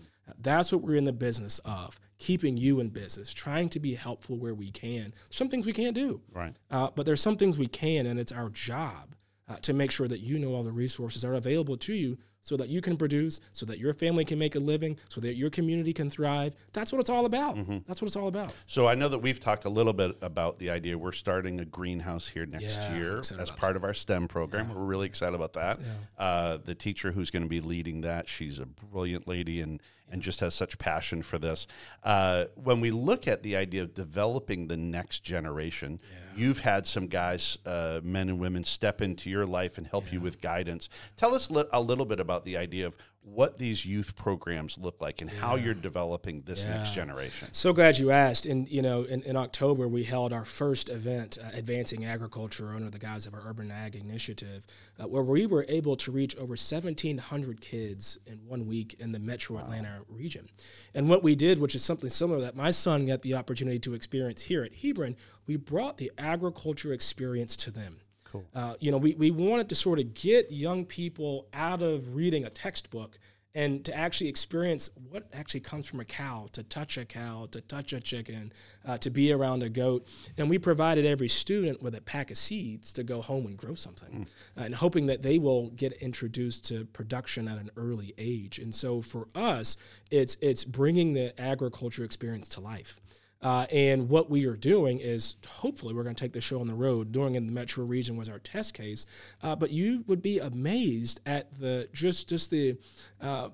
That's what we're in the business of keeping you in business, trying to be helpful where we can. Some things we can't do. Right. Uh, but there's some things we can, and it's our job uh, to make sure that you know all the resources are available to you so that you can produce, so that your family can make a living, so that your community can thrive. That's what it's all about. Mm-hmm. That's what it's all about. So I know that we've talked a little bit about the idea we're starting a greenhouse here next yeah, year as part that. of our STEM program. Yeah. We're really excited about that. Yeah. Uh, the teacher who's going to be leading that, she's a brilliant lady and and just has such passion for this. Uh, when we look at the idea of developing the next generation, you've had some guys, uh, men and women, step into your life and help you with guidance. Tell us li- a little bit about the idea of what these youth programs look like and yeah. how you're developing this yeah. next generation. So glad you asked. And you know, in, in October we held our first event, uh, advancing agriculture, under the guise of our Urban Ag Initiative, uh, where we were able to reach over 1,700 kids in one week in the Metro wow. Atlanta region. And what we did, which is something similar that my son got the opportunity to experience here at Hebron, we brought the agriculture experience to them. Cool. Uh, you know, we, we wanted to sort of get young people out of reading a textbook and to actually experience what actually comes from a cow, to touch a cow, to touch a chicken, uh, to be around a goat. And we provided every student with a pack of seeds to go home and grow something, mm. uh, and hoping that they will get introduced to production at an early age. And so for us, it's it's bringing the agriculture experience to life. Uh, and what we are doing is hopefully we're going to take the show on the road. Doing in the metro region was our test case, uh, but you would be amazed at the just just the uh,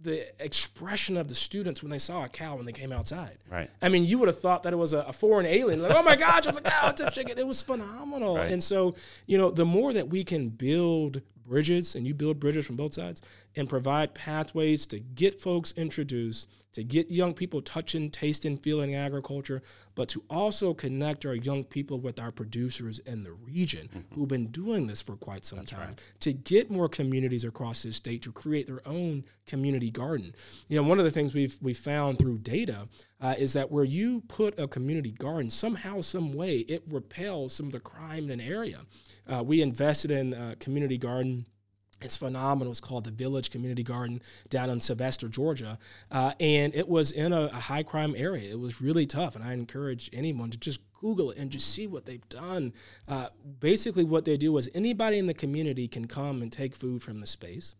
the expression of the students when they saw a cow when they came outside. Right. I mean, you would have thought that it was a, a foreign alien. Like, oh my gosh, it's a cow, it's a chicken. It was phenomenal. Right. And so, you know, the more that we can build bridges and you build bridges from both sides and provide pathways to get folks introduced, to get young people touching, tasting, feeling agriculture, but to also connect our young people with our producers in the region mm-hmm. who've been doing this for quite some That's time, right. to get more communities across the state to create their own community garden. You know, one of the things we've we found through data uh, is that where you put a community garden, somehow, some way, it repels some of the crime in an area. Uh, we invested in a community garden it's phenomenal. It's called the Village Community Garden down in Sylvester, Georgia. Uh, and it was in a, a, high crime area. It was really tough. And I encourage anyone to just Google it and just see what they've done. Uh, basically, what they do is anybody in the community can come and take food from the space.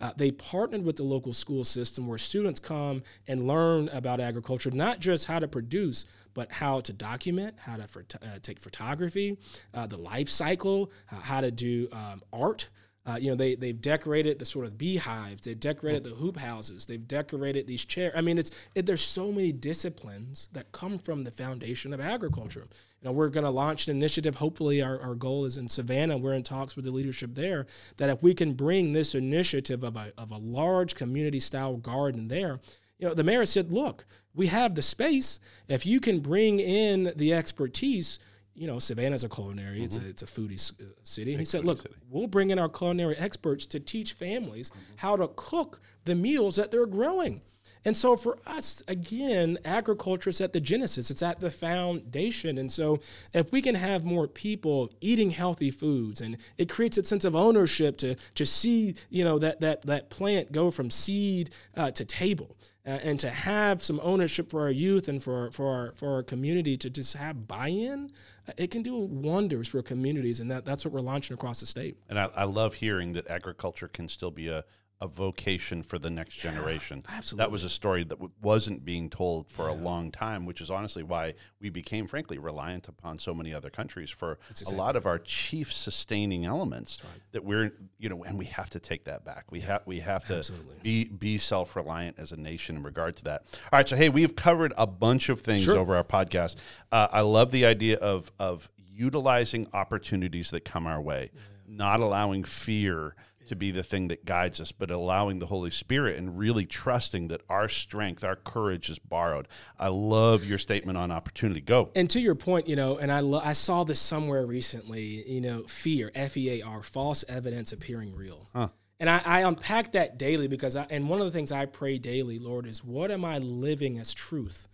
Uh, they partnered with the local school system where students come and learn about agriculture, not just how to produce, but how to document, how to uh, take photography, uh, the life cycle, uh, how to do um, art. Uh, you know, they they've decorated the sort of beehives, they've decorated the hoop houses, they've decorated these chairs. I mean, it's it, there's so many disciplines that come from the foundation of agriculture. You know, we're going to launch an initiative. Hopefully, our, our goal is in Savannah. We're in talks with the leadership there that if we can bring this initiative of a of a large community style garden there, you know, the mayor said, look, we have the space. If you can bring in the expertise, you know, Savannah's a culinary, mm-hmm. it's, a, it's a foodie uh, city. And he said, look, city. we'll bring in our culinary experts to teach families mm-hmm. how to cook the meals that they're growing. And so for us, again, agriculture is at the genesis, it's at the foundation. And so if we can have more people eating healthy foods and it creates a sense of ownership to, to see, you know, that, that, that plant go from seed uh, to table uh, and to have some ownership for our youth and for, for, our, for our community to just have buy-in, uh, it can do wonders for communities, and that, that's what we're launching across the state. And I, I love hearing that agriculture can still be a, a vocation for the next generation. Yeah, absolutely. That was a story that w- wasn't being told for yeah. a long time, which is honestly why we became, frankly, reliant upon so many other countries for exactly a lot of our chief sustaining elements right. that we're, you know, and we have to take that back. We yeah. have we have to absolutely. be be self reliant as a nation in regard to that. All right, so hey, we've covered a bunch of things sure. over our podcast. Uh, I love the idea of of utilizing opportunities that come our way, not allowing fear to be the thing that guides us, but allowing the Holy Spirit and really trusting that our strength, our courage is borrowed. I love your statement on opportunity. Go. And to your point, you know, and I lo- I saw this somewhere recently. You know, fear, F E A R, false evidence appearing real. Huh. And I, I unpack that daily because I, and one of the things I pray daily, Lord, is what am I living as truth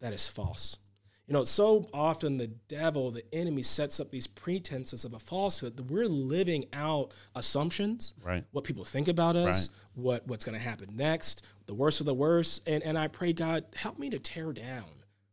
that is false? You know, so often the devil, the enemy, sets up these pretenses of a falsehood that we're living out assumptions, right? What people think about us, right. what what's going to happen next, the worst of the worst, and and I pray God help me to tear down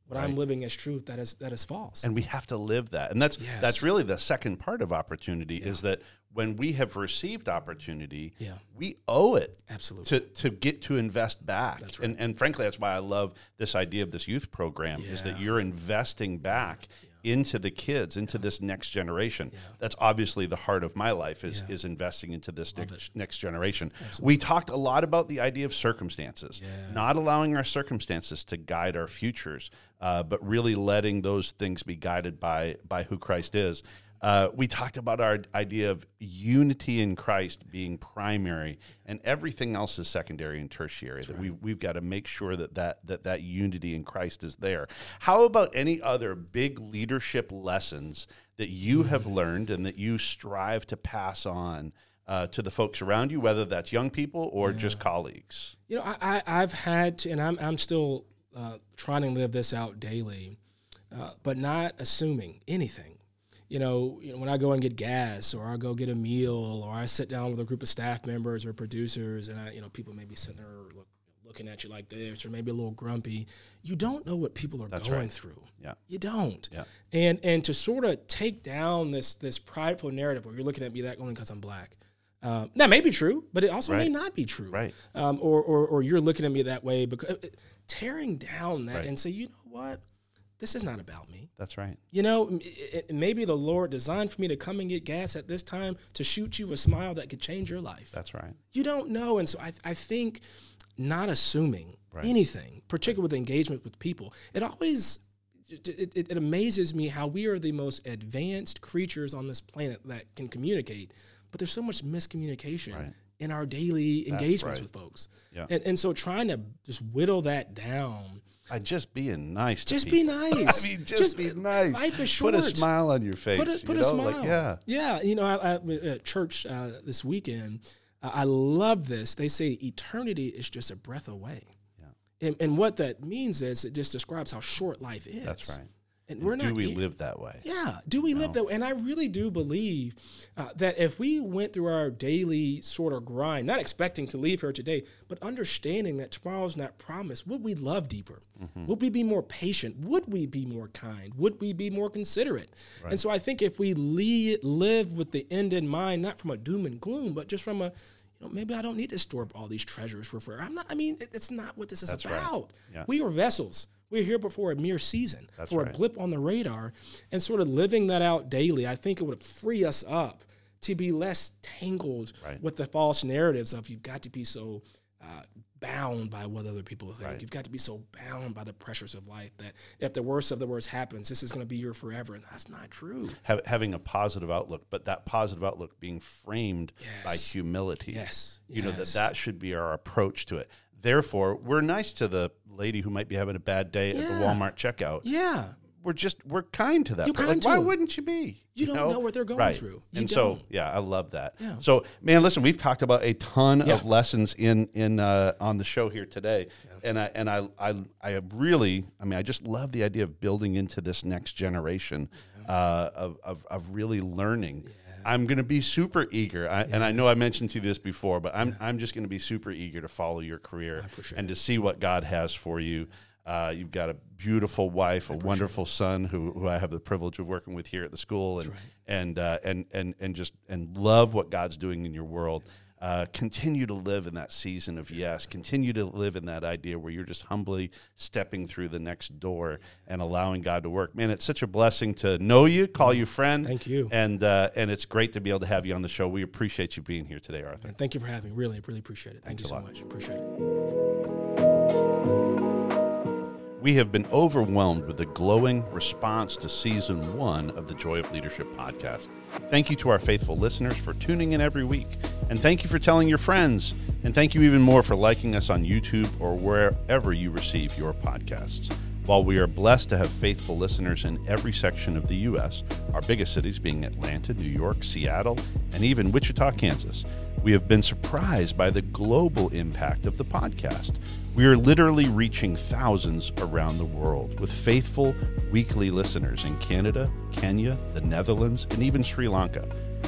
what I'm living as truth that is that is false. and we have to live that and that's Yes. that's really the second part of opportunity is that when we have received opportunity Yeah. we owe it Absolutely. to, to get to invest back and, and frankly that's why i love this idea of this youth program is that you're investing back into the kids into this next generation. That's obviously the heart of my life is Yeah. is investing into this next, next generation. We talked a lot about the idea of circumstances Yeah. not allowing our circumstances to guide our futures, uh, but really letting those things be guided by by who Christ is. Uh, we talked about our idea of unity in Christ being primary, and everything else is secondary and tertiary. that we we've got to make sure that that that that unity in Christ is there. How about any other big leadership lessons that you have learned and that you strive to pass on? Uh, to the folks around you, whether that's young people or just colleagues. You know, I, I I've had to, and I'm I'm still uh, trying to live this out daily, uh, but not assuming anything. You know, you know, when I go and get gas, or I go get a meal, or I sit down with a group of staff members or producers, and I, you know, people may be sitting there look, looking at you like this, or maybe a little grumpy. You don't know what people are going right. through. Yeah. You don't. Yeah. And and to sort of take down this this prideful narrative where you're looking at me that only because I'm black. Um, that may be true, but it also may not be true. Right. Um, or, or or you're looking at me that way because tearing down that Right. and say, you know what, this is not about me. That's right. You know, it- it- maybe the Lord designed for me to come and get gas at this time to shoot you a smile that could change your life. That's right. You don't know. And so I, I think not assuming anything, particularly with engagement with people, it always it, it, it amazes me how we are the most advanced creatures on this planet that can communicate, but there's so much miscommunication Right. in our daily engagements right. with folks. Yeah. And, and so trying to just whittle that down. I just being nice. To Just be nice. I mean, just, be nice. Life is short. Put a smile on your face. Put a, put you a know? smile. Like, yeah. yeah. You know, I, I, at church uh, this weekend, uh, I love this. They say eternity is just a breath away. Yeah. And, and what that means is it just describes how short life is. That's right. And we're not. Do we live that way? yeah. Do we live that way? And I really do believe uh, that if we went through our daily sort of grind, not expecting to leave here today, but understanding that tomorrow's not promised, would we love deeper? Mm-hmm. Would we be more patient? Would we be more kind? Would we be more considerate? And so I think if we lead, live with the end in mind, not from a doom and gloom, but just from a you know, maybe I don't need to store up all these treasures for forever. I'm not. I mean, it, it's not what this is That's right. about. Yeah. We are vessels. We're here before a mere season, That's for right. a blip on the radar, and sort of living that out daily. I think it would free us up to be less tangled Right. with the false narratives of you've got to be so uh, bound by what other people think. Right. You've got to be so bound by the pressures of life that if the worst of the worst happens, this is going to be your forever, and that's not true. Have, having a positive outlook, but that positive outlook being framed by humility. Yes. You know that that should be our approach to it. Therefore, we're nice to the lady who might be having a bad day at the Yeah. Walmart checkout. Yeah. We're just we're kind to that. You're person. kind like, to why wouldn't you be? You don't know what they're going Right. through. You and so don't. yeah, I love that. Yeah. So man, listen, we've talked about a ton Yeah. of lessons in in uh, on the show here today, and I and I I I really I mean I just love the idea of building into this next generation uh, of, of of really learning. I'm going to be super eager, I, and I know I mentioned to you this before, but I'm I'm just going to be super eager to follow your career and to see what God has for you. Uh, you've got a beautiful wife, a wonderful son who, who I have the privilege of working with here at the school, and and, uh, and and and just and love what God's doing in your world. Uh, continue to live in that season of yes. Continue to live in that idea where you're just humbly stepping through the next door and allowing God to work. Man, it's such a blessing to know you, call you friend. Thank you. And uh, and it's great to be able to have you on the show. We appreciate you being here today, Arthur. And thank you for having me. Really, really appreciate it. Thank Thanks you so much. Appreciate it. We have been overwhelmed with the glowing response to season one of the Joy of Leadership podcast. Thank you to our faithful listeners for tuning in every week. And thank you for telling your friends. And thank you even more for liking us on YouTube or wherever you receive your podcasts. While we are blessed to have faithful listeners in every section of the U.S., our biggest cities being Atlanta, New York, Seattle, and even Wichita, Kansas, we have been surprised by the global impact of the podcast. We are literally reaching thousands around the world with faithful weekly listeners in Canada, Kenya, the Netherlands, and even Sri Lanka.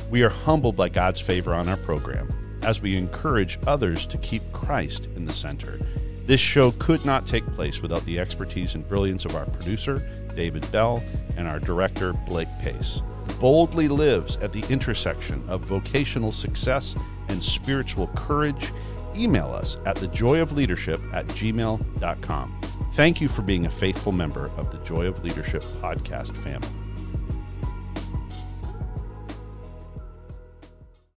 We are humbled by God's favor on our program as we encourage others to keep Christ in the center. This show could not take place without the expertise and brilliance of our producer, David Bell, and our director, Blake Pace. Boldly lives at the intersection of vocational success and spiritual courage. Email us at thejoyofleadership at gmail.com. Thank you for being a faithful member of the Joy of Leadership podcast family.